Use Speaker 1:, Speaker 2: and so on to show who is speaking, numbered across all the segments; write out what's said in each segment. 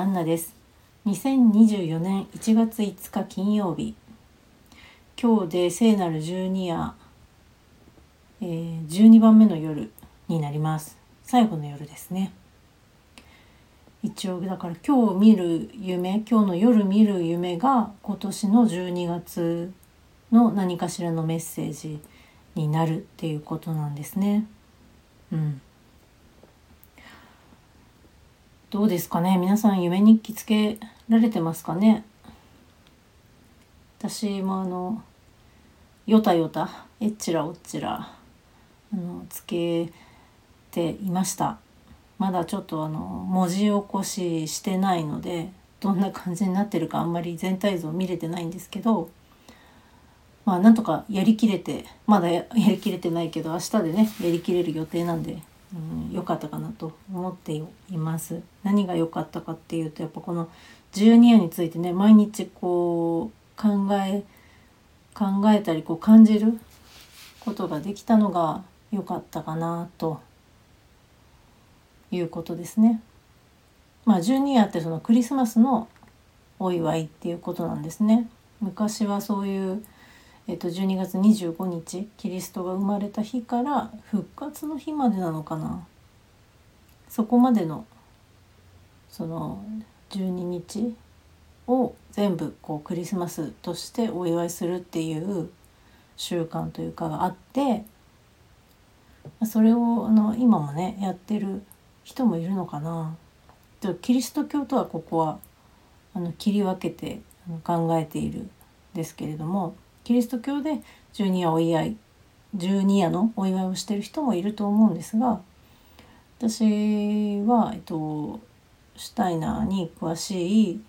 Speaker 1: こんばんは、天宮アンナです。2024年1月5日金曜日。今日で聖なる12夜、えー、12番目の夜になります。最後の夜ですね。一応だから今日見る夢、今日の夜見る夢が今年の12月の何かしらのメッセージになるっていうことなんですね。うん。どうですかね？皆さん夢日記つけられてますかね？私もあのよたよたえっちらおっちらあのつけていました。まだちょっとあの文字起こししてないのでどんな感じになってるかあんまり全体像見れてないんですけどまあなんとかやりきれてまだ やりきれてないけど明日でねやりきれる予定なんでうん、良かったかなと思っています何が良かったかっていうとやっぱこの12夜についてね毎日こう考え考えたりこう感じることができたのが良かったかなということですね。まあ12夜ってそのクリスマスのお祝いっていうことなんですね。昔はそういうえっと、12月25日キリストが生まれた日から復活の日までなのかな。そこまでのその12日を全部こうクリスマスとしてお祝いするっていう習慣というかがあってそれをあの今もねやってる人もいるのかな。キリスト教とはここはあの切り分けて考えているんですけれどもキリスト教で十二夜お祝い十二夜のお祝いをしてる人もいると思うんですが私は、えっと、シュタイナーに詳しい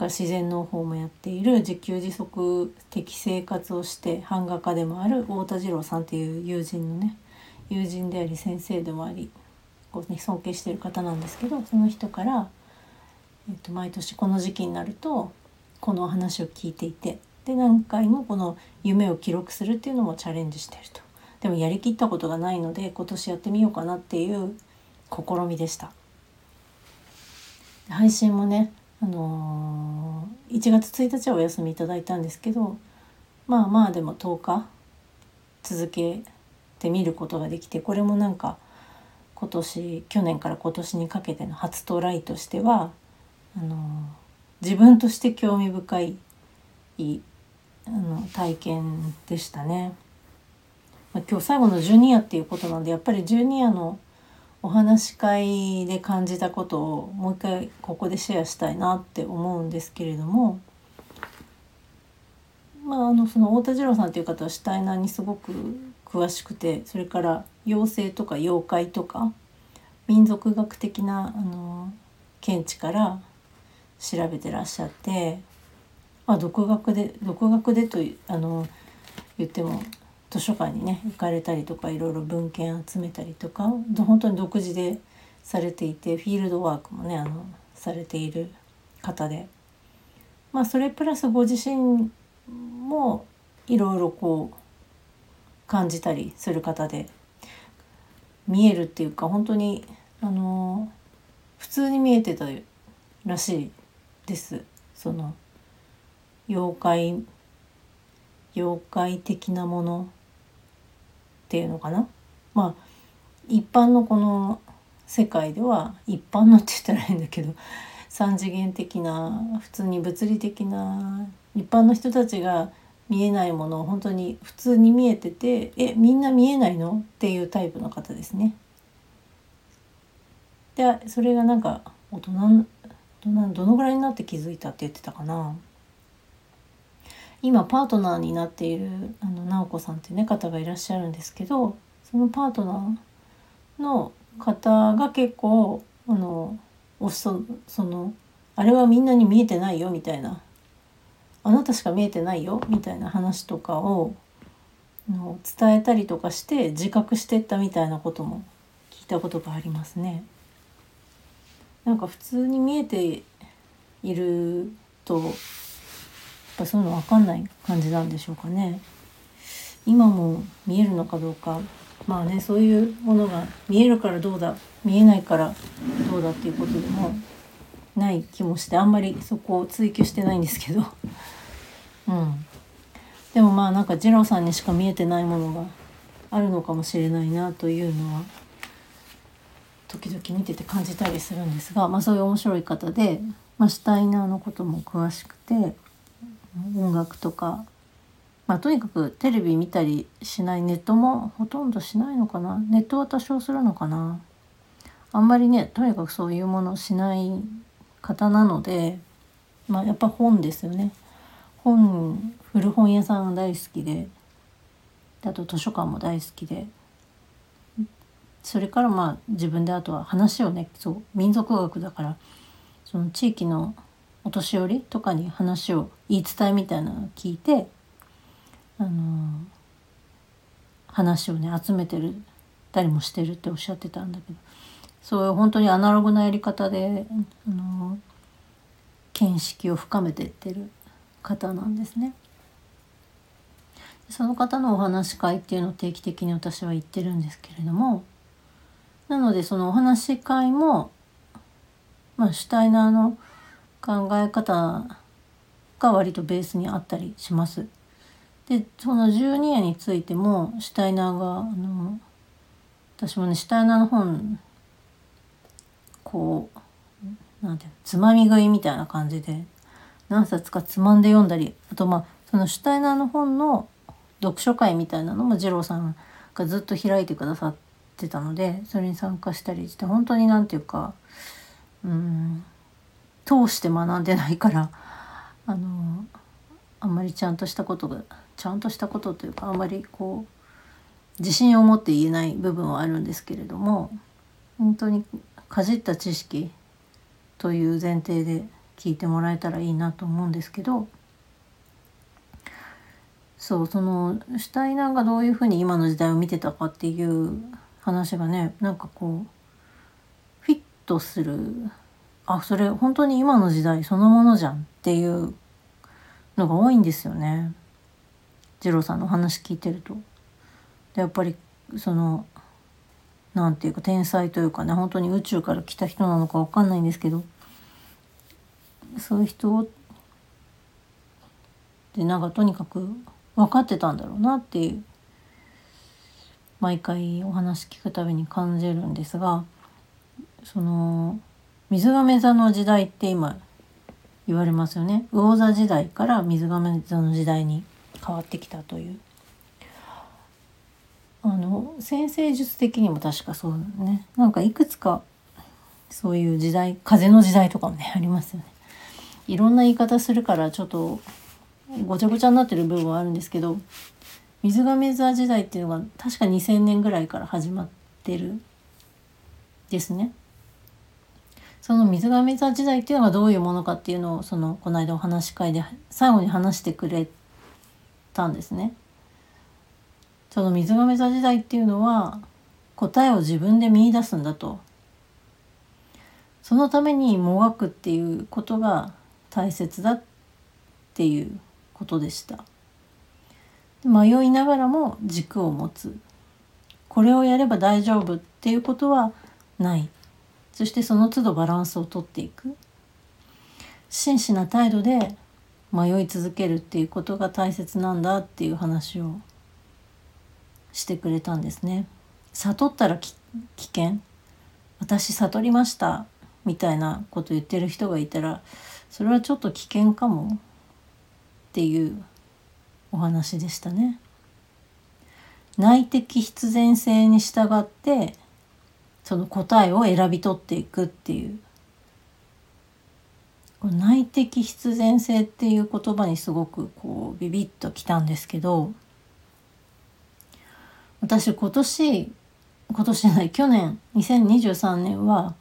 Speaker 1: が自然農法もやっている自給自足的生活をして版画家でもある太田次郎さんっていう友人のね友人であり先生でもありこう、ね、尊敬している方なんですけどその人から、えっと、毎年この時期になるとこのお話を聞いていてで何回もこの夢を記録するっていうのもチャレンジしてると。でもやりきったことがないので今年やってみようかなっていう試みでした。配信もねあのー、1月1日はお休みいただいたんですけどまあまあでも10日続けてみることができてこれもなんか今年去年から今年にかけての初トライとしてはあのー、自分として興味深いあの体験でしたね。ま、今日最後の12夜っていうことなんでやっぱり12夜のお話し会で感じたことをもう一回ここでシェアしたいなって思うんですけれどもまああのその太田次郎さんっていう方はシュタイナーにすごく詳しくてそれから妖精とか妖怪とか民族学的なあの見地から調べてらっしゃってまあ、独学で独学でとあの言っても図書館にね行かれたりとかいろいろ文献集めたりとか本当に独自でされていてフィールドワークもねあのされている方で。まあそれプラスご自身もいろいろこう感じたりする方で見えるっていうか本当にあの普通に見えてたらしいです。その妖怪妖怪的なものっていうのかな？まあ一般のこの世界では一般のって言ったら変だけど三次元的な普通に物理的な一般の人たちが見えないものを本当に普通に見えててえみんな見えないの？っていうタイプの方ですね。でそれがなんか大人どのぐらいになって気づいたって言ってたかな？今パートナーになっているあの直子さんっていうね方がいらっしゃるんですけどそのパートナーの方が結構あのおそそのあれはみんなに見えてないよみたいなあなたしか見えてないよみたいな話とかをの伝えたりとかして自覚してったみたいなことも聞いたことがありますね。なんか普通に見えているとぱそういうの分かんない感じなんでしょうかね。今も見えるのかどうか。まあねそういうものが見えるからどうだ見えないからどうだっていうことでもない気もしてあんまりそこを追求してないんですけど。うん。でもまあなんか二郎さんにしか見えてないものがあるのかもしれないなというのは時々見てて感じたりするんですが、まあ、そういう面白い方で、まあ、シュタイナーのことも詳しくて音楽とか、まあ、とにかくテレビ見たりしない。ネットもほとんどしないのかな。ネットは多少するのかな。あんまりねとにかくそういうものしない方なので、まあ、やっぱ本ですよね。本古本屋さん大好きで。あと図書館も大好きで。それからまあ自分であとは話をねそう民族学だからその地域のお年寄りとかに話を言い伝えみたいなのを聞いてあの話をね集めてるたりもしてるっておっしゃってたんだけどそういう本当にアナログなやり方であの見識を深めてってる方なんですね。その方のお話し会っていうのを定期的に私は言ってるんですけれどもなのでそのお話し会も、まあ、シュタイナーの考え方が割とベースにあったりします。でその十二夜についてもシュタイナーがあの私もねシュタイナーの本こうなんていうのつまみ食いみたいな感じで何冊かつまんで読んだりあとまあそのシュタイナーの本の読書会みたいなのも二郎さんがずっと開いてくださって。たのでそれに参加したりして本当に何て言うかうん通して学んでないからあのあんまりちゃんとしたことがちゃんとしたことというかあんまりこう自信を持って言えない部分はあるんですけれども本当にかじった知識という前提で聞いてもらえたらいいなと思うんですけどそうそのシュタイナーがどういうふうに今の時代を見てたかっていう話がねなんかこうフィットするあそれ本当に今の時代そのものじゃんっていうのが多いんですよね次郎さんの話聞いてると。でやっぱりその何て言うか天才というかね本当に宇宙から来た人なのか分かんないんですけどそういう人でなんかとにかく分かってたんだろうなっていう毎回お話聞くたびに感じるんですがその水亀座の時代って今言われますよね。魚座時代から水亀座の時代に変わってきたという。あの先生術的にも確かそうね。なんかいくつかそういう時代風の時代とかもねありますよね。いろんな言い方するからちょっとごちゃごちゃになってる部分はあるんですけど水亀座時代っていうのが確か2000年ぐらいから始まってるですね。その水亀座時代っていうのがどういうものかっていうのをそのこの間お話し会で最後に話してくれたんですね。その水亀座時代っていうのは答えを自分で見出すんだと。そのためにもがくっていうことが大切だっていうことでした。迷いながらも軸を持つこれをやれば大丈夫っていうことはないそしてその都度バランスをとっていく真摯な態度で迷い続けるっていうことが大切なんだっていう話をしてくれたんですね。悟ったら危険私悟りましたみたいなこと言ってる人がいたらそれはちょっと危険かもっていうお話でしたね。内的必然性に従ってその答えを選び取っていくっていう内的必然性っていう言葉にすごくこうビビッときたんですけど私今年今年じゃない去年2023年は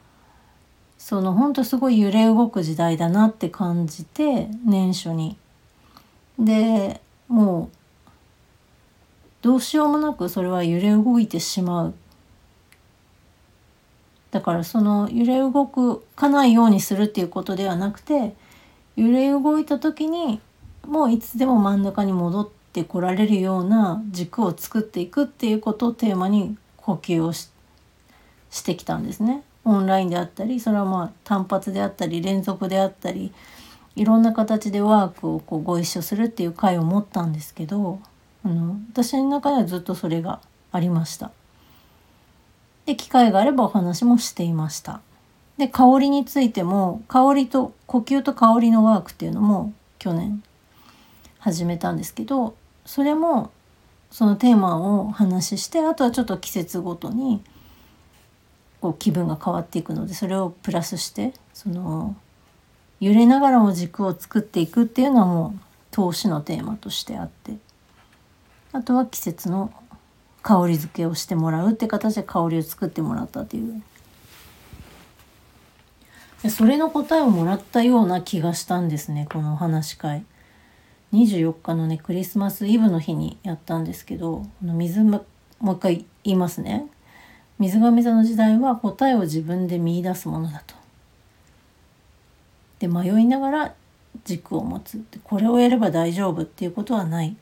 Speaker 1: そのほんとすごい揺れ動く時代だなって感じて年初に。でもうどうしようもなくそれは揺れ動いてしまうだからその揺れ動かないようにするっていうことではなくて揺れ動いた時にもういつでも真ん中に戻ってこられるような軸を作っていくっていうことをテーマに呼吸をしてきたんですね。オンラインであったりそれはまあ単発であったり連続であったりいろんな形でワークをこうご一緒するっていう会を持ったんですけどあの私の中ではずっとそれがありました。で機会があればお話もしていました。で香りについても香りと呼吸と香りのワークっていうのも去年始めたんですけどそれもそのテーマをお話ししてあとはちょっと季節ごとにこう気分が変わっていくのでそれをプラスしてその揺れながらも軸を作っていくっていうのはもう投資のテーマとしてあってあとは季節の香り付けをしてもらうって形で香りを作ってもらったというそれの答えをもらったような気がしたんですねこのお話し会。24日のねクリスマスイブの日にやったんですけど水ももう一回言いますね水亀座の時代は答えを自分で見いだすものだと。で迷いながら軸を持つこれをやれば大丈夫っていうことはない。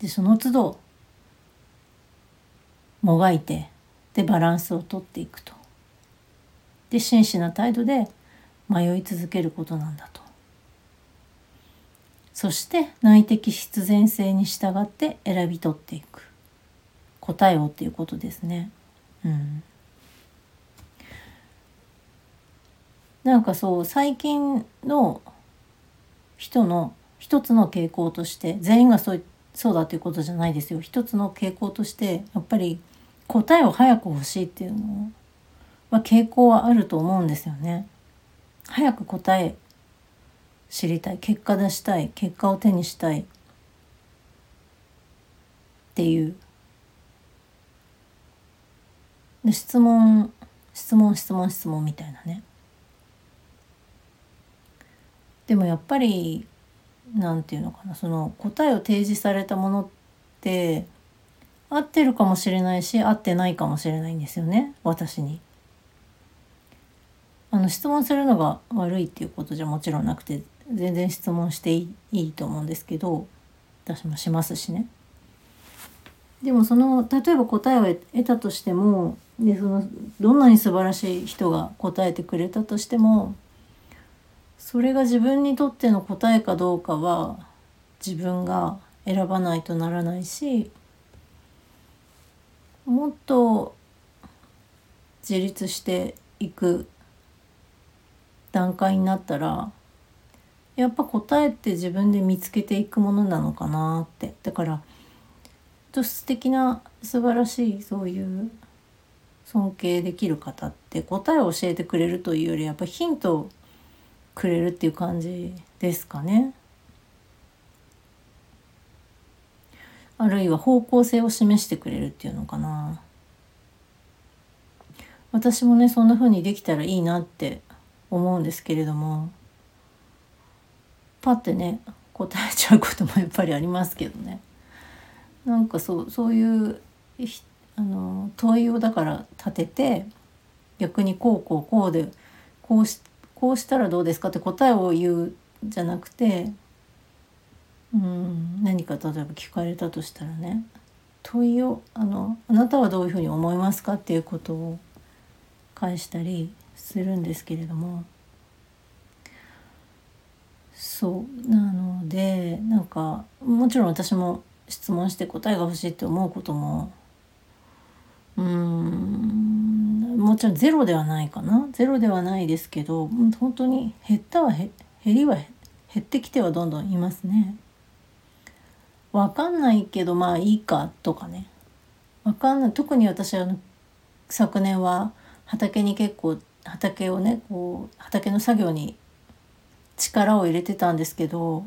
Speaker 1: でその都度もがいてでバランスをとっていくと。で真摯な態度で迷い続けることなんだと。そして内的必然性に従って選び取っていく答えをっていうことですね。うん、なんかそう最近の人の一つの傾向として全員がそうそうだということじゃないですよ。一つの傾向としてやっぱり答えを早く欲しいっていうのは傾向はあると思うんですよね。早く答え知りたい。結果出したい。結果を手にしたい。っていう。で質問質問質問質問みたいなね。でもやっぱりなんていうのかなその答えを提示されたものって合ってるかもしれないし合ってないかもしれないんですよね私に。あの質問するのが悪いっていうことじゃもちろんなくて全然質問していいと思うんですけど私もしますしね。でもその例えば答えを得たとしてもでそのどんなに素晴らしい人が答えてくれたとしてもそれが自分にとっての答えかどうかは自分が選ばないとならないしもっと自立していく段階になったらやっぱ答えって自分で見つけていくものなのかなって。だから素敵な素晴らしいそういう尊敬できる方って答えを教えてくれるというよりやっぱヒントをくれるっていう感じですかね。あるいは方向性を示してくれるっていうのかな。私もねそんな風にできたらいいなって思うんですけれどもパッてね答えちゃうこともやっぱりありますけどねなんかそうそういうあの問いをだから立てて逆にこうこうこうでこうしこうしたらどうですかって答えを言うじゃなくてうん何か例えば聞かれたとしたらね問いをあの「あなたはどういうふうに思いますか?」っていうことを返したりするんですけれどもそうなのでなんかもちろん私も質問して答えが欲しいって思うこともうんもちろんゼロではないかな。ゼロではないですけど本当に減ったは減りは減ってきてはどんどんいますね。わかんないけどまあいいかとかね。わかんない。特に私は昨年は畑に結構畑をねこう畑の作業に力を入れてたんですけど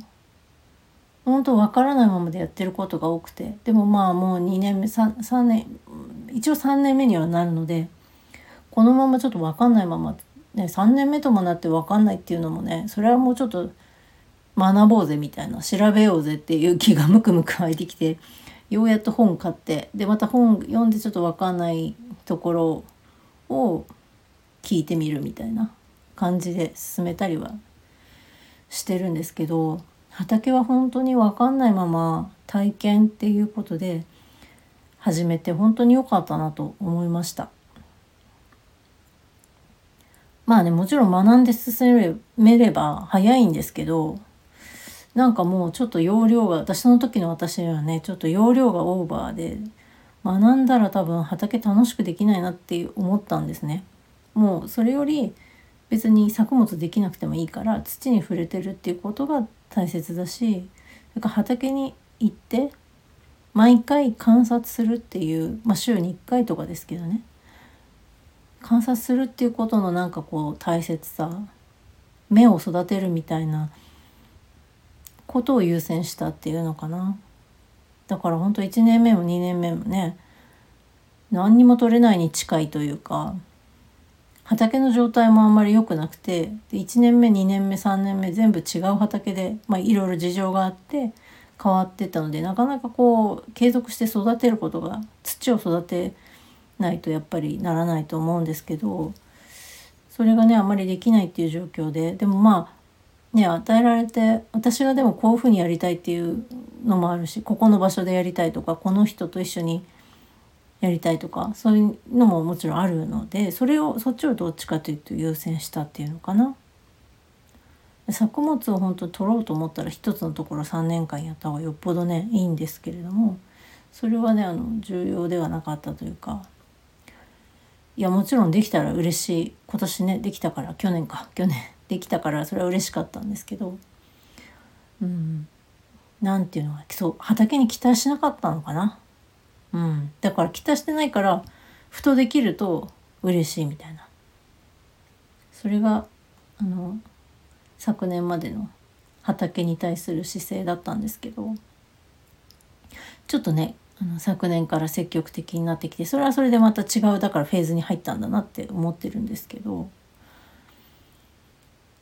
Speaker 1: 本当わからないままでやってることが多くて。でもまあもう2年目 3, 3年一応3年目にはなるのでこのままちょっと分かんないまま、ね、3年目ともなって分かんないっていうのもねそれはもうちょっと学ぼうぜみたいな調べようぜっていう気がムクムク湧いてきてようやっと本買ってでまた本読んでちょっと分かんないところを聞いてみるみたいな感じで進めたりはしてるんですけど畑は本当に分かんないまま体験っていうことで始めて本当に良かったなと思いました。まあねもちろん学んで進めれば早いんですけどなんかもうちょっと容量が私の時の私にはねちょっと容量がオーバーで学んだら多分畑楽しくできないなって思ったんですね。もうそれより別に作物できなくてもいいから土に触れてるっていうことが大切だしそれか畑に行って毎回観察するっていう、まあ、週に1回とかですけどね観察するっていうことのなんかこう大切さ目を育てるみたいなことを優先したっていうのかな。だから本当1年目も2年目もね何にも取れないに近いというか畑の状態もあんまり良くなくてで1年目2年目3年目全部違う畑で、ま、いろいろ事情があって変わってたのでなかなかこう継続して育てることが土を育てないとやっぱりならないと思うんですけどそれがねあまりできないっていう状況ででもまあね与えられて私がでもこういうふうにやりたいっていうのもあるしここの場所でやりたいとかこの人と一緒にやりたいとかそういうのももちろんあるのでそれをそっちをどっちかというと優先したっていうのかな。作物を本当取ろうと思ったら一つのところ3年間やった方がよっぽどねいいんですけれどもそれはねあの重要ではなかったというかいやもちろんできたら嬉しい今年ねできたから去年か。去年 できたからそれは嬉しかったんですけど。うん。何て言うのかそう畑に期待しなかったのかな。うん、だから期待してないからふとできると嬉しいみたいな。それがあの昨年までの畑に対する姿勢だったんですけど。ちょっとねあの昨年から積極的になってきてそれはそれでまた違うだからフェーズに入ったんだなって思ってるんですけど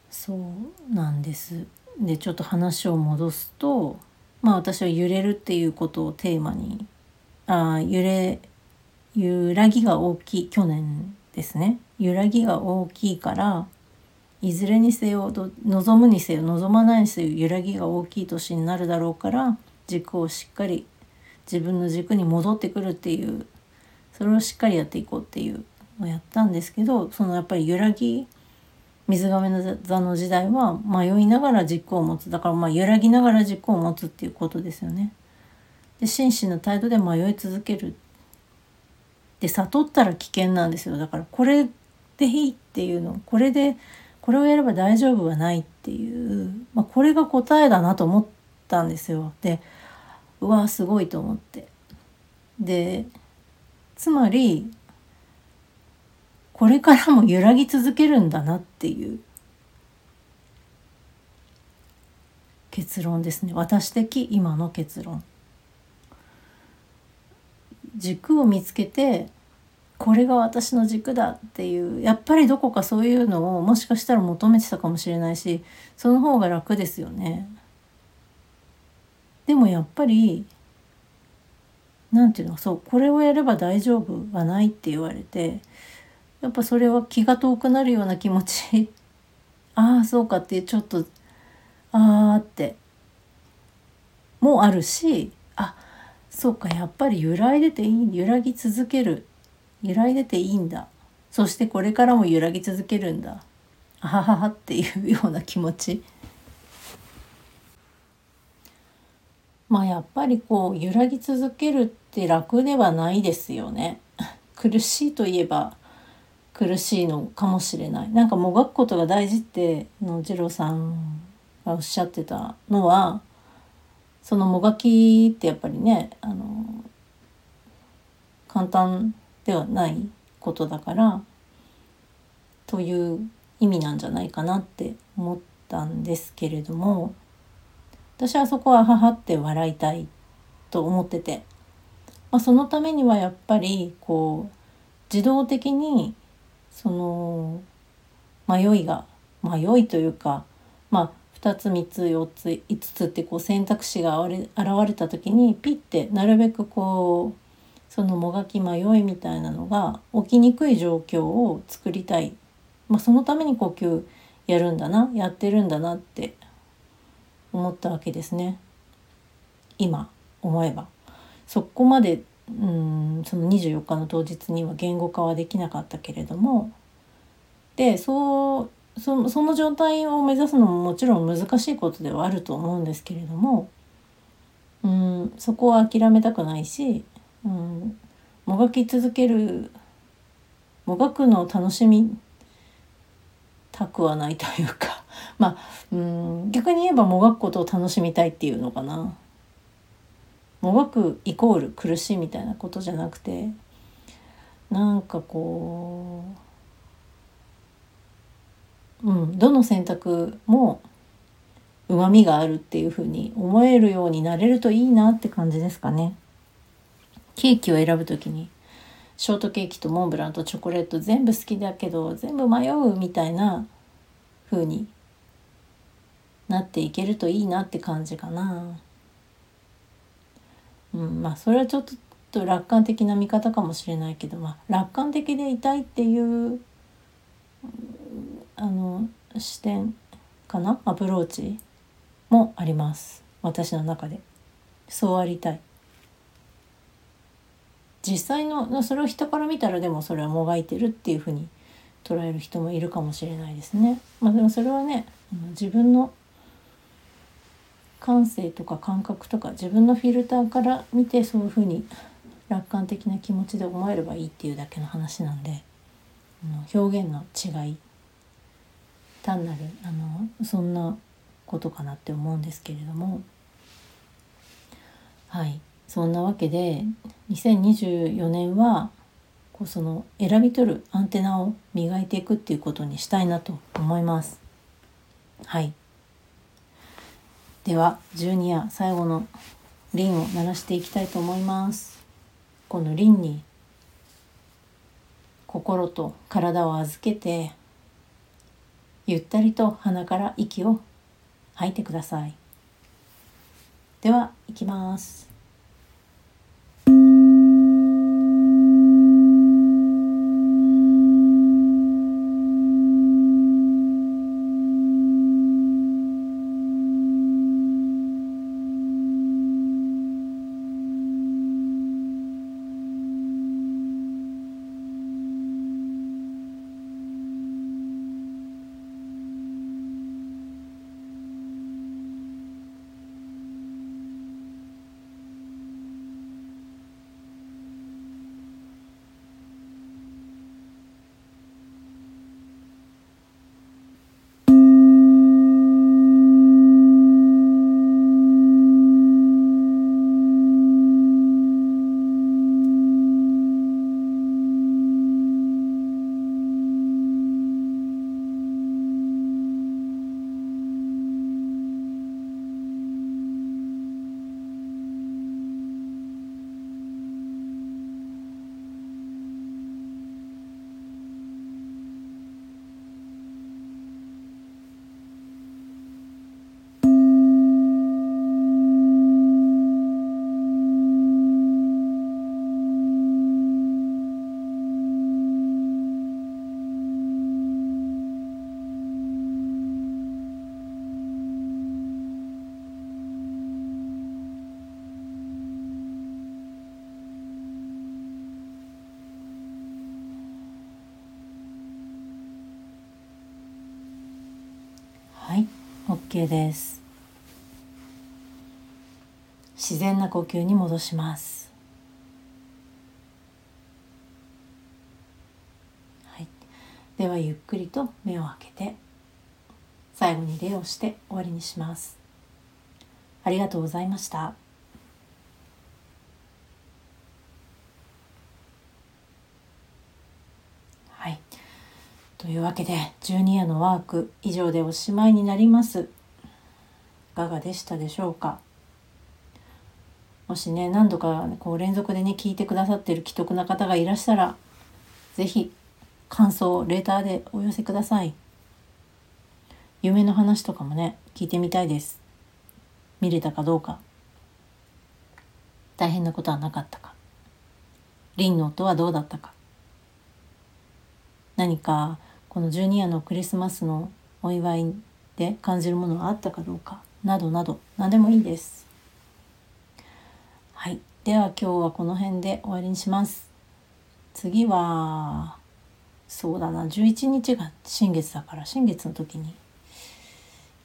Speaker 1: そうなんです。でちょっと話を戻すとまあ私は揺れるっていうことをテーマにあ揺れ揺らぎが大きい去年ですね揺らぎが大きいからいずれにせよ望むにせよ望まないにせよ揺らぎが大きい年になるだろうから軸をしっかり自分の軸に戻ってくるっていうそれをしっかりやっていこうっていうのをやったんですけどそのやっぱり揺らぎ水亀の座の時代は迷いながら軸を持つ。だからまあ揺らぎながら軸を持つっていうことですよね。で真摯な態度で迷い続けるで悟ったら危険なんですよ。だからこれでいいっていうのこれでこれをやれば大丈夫はないっていう、まあ、これが答えだなと思ったんですよ。でうわすごいと思って。でつまりこれからも揺らぎ続けるんだなっていう。結論ですね。私的今の結論。軸を見つけてこれが私の軸だっていう。やっぱりどこかそういうのをもしかしたら求めてたかもしれないしその方が楽ですよね。でもやっぱり何て言うのそうこれをやれば大丈夫はないって言われてやっぱそれは気が遠くなるような気持ち ああそうかってちょっとああってもあるしあそうかやっぱり揺らいでていい揺らぎ続ける揺らいでていいんだ。そしてこれからも揺らぎ続けるんだ。あはははっていうような気持ち。まあやっぱりこう揺らぎ続けるって楽ではないですよね。苦しいといえば苦しいのかもしれない。なんかもがくことが大事っての次郎さんがおっしゃってたのはそのもがきってやっぱりねあの簡単ではないことだからという意味なんじゃないかなって思ったんですけれども私はそこは母って笑いたいと思ってて、まあ、そのためにはやっぱりこう自動的にその迷いが迷いというかまあ2つ3つ4つ5つってこう選択肢が現れた時にピッてなるべくこうそのもがき迷いみたいなのが起きにくい状況を作りたい、まあ、そのために呼吸やるんだなやってるんだなって思ったわけですね。今思えば。そこまでうんその24日の当日には言語化はできなかったけれども。でそうそその状態を目指すのももちろん難しいことではあると思うんですけれども。うんそこは諦めたくないし、うん、もがき続けるもがくのを楽しみたくはないというか。まあうん逆に言えばもがくことを楽しみたいっていうのかな。もがくイコール苦しいみたいなことじゃなくてなんかこう、うん、どの選択もうまみがあるっていうふうに思えるようになれるといいなって感じですかね。ケーキを選ぶ時にショートケーキとモンブランとチョコレート全部好きだけど全部迷うみたいな風になっていけるといいなって感じかな。うん、まあそれはちょっと楽観的な見方かもしれないけど、まあ、楽観的でいたいっていうあの視点かな？アプローチもあります。私の中で。そうありたい。実際のそれを人から見たらでもそれはもがいてるっていうふうに捉える人もいるかもしれないですね。まあでもそれはね自分の感性とか感覚とか自分のフィルターから見てそういうふうに楽観的な気持ちで思えればいいっていうだけの話なんで表現の違い単なるあのそんなことかなって思うんですけれども。はい。そんなわけで2024年はこうその選び取るアンテナを磨いていくっていうことにしたいなと思います。はい。では12夜最後の輪を鳴らしていきたいと思います。この輪に心と体を預けてゆったりと鼻から息を吐いてください。では行きますはい OK です。自然な呼吸に戻します。はい。ではゆっくりと目を開けて最後に礼をして終わりにします。ありがとうございました。というわけで12夜のワーク以上でおしまいになります。かがでしたでしょうか？もしね何度かこう連続でね聞いてくださってる既得な方がいらしたら是非感想をレーターでお寄せください。夢の話とかもね聞いてみたいです。見れたかどうか。大変なことはなかったか。ンの音はどうだったか。何かこの12夜のクリスマスのお祝いで感じるものはあったかどうか。などなど何でもいいですはいでは今日はこの辺で終わりにします次はそうだな11日が新月だから新月の時に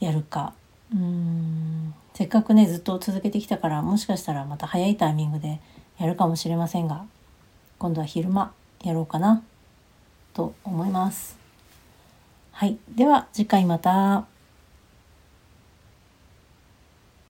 Speaker 1: やるかうーんせっかくねずっと続けてきたからもしかしたらまた早いタイミングでやるかもしれませんが今度は昼間やろうかなと思います。はい。では次回また。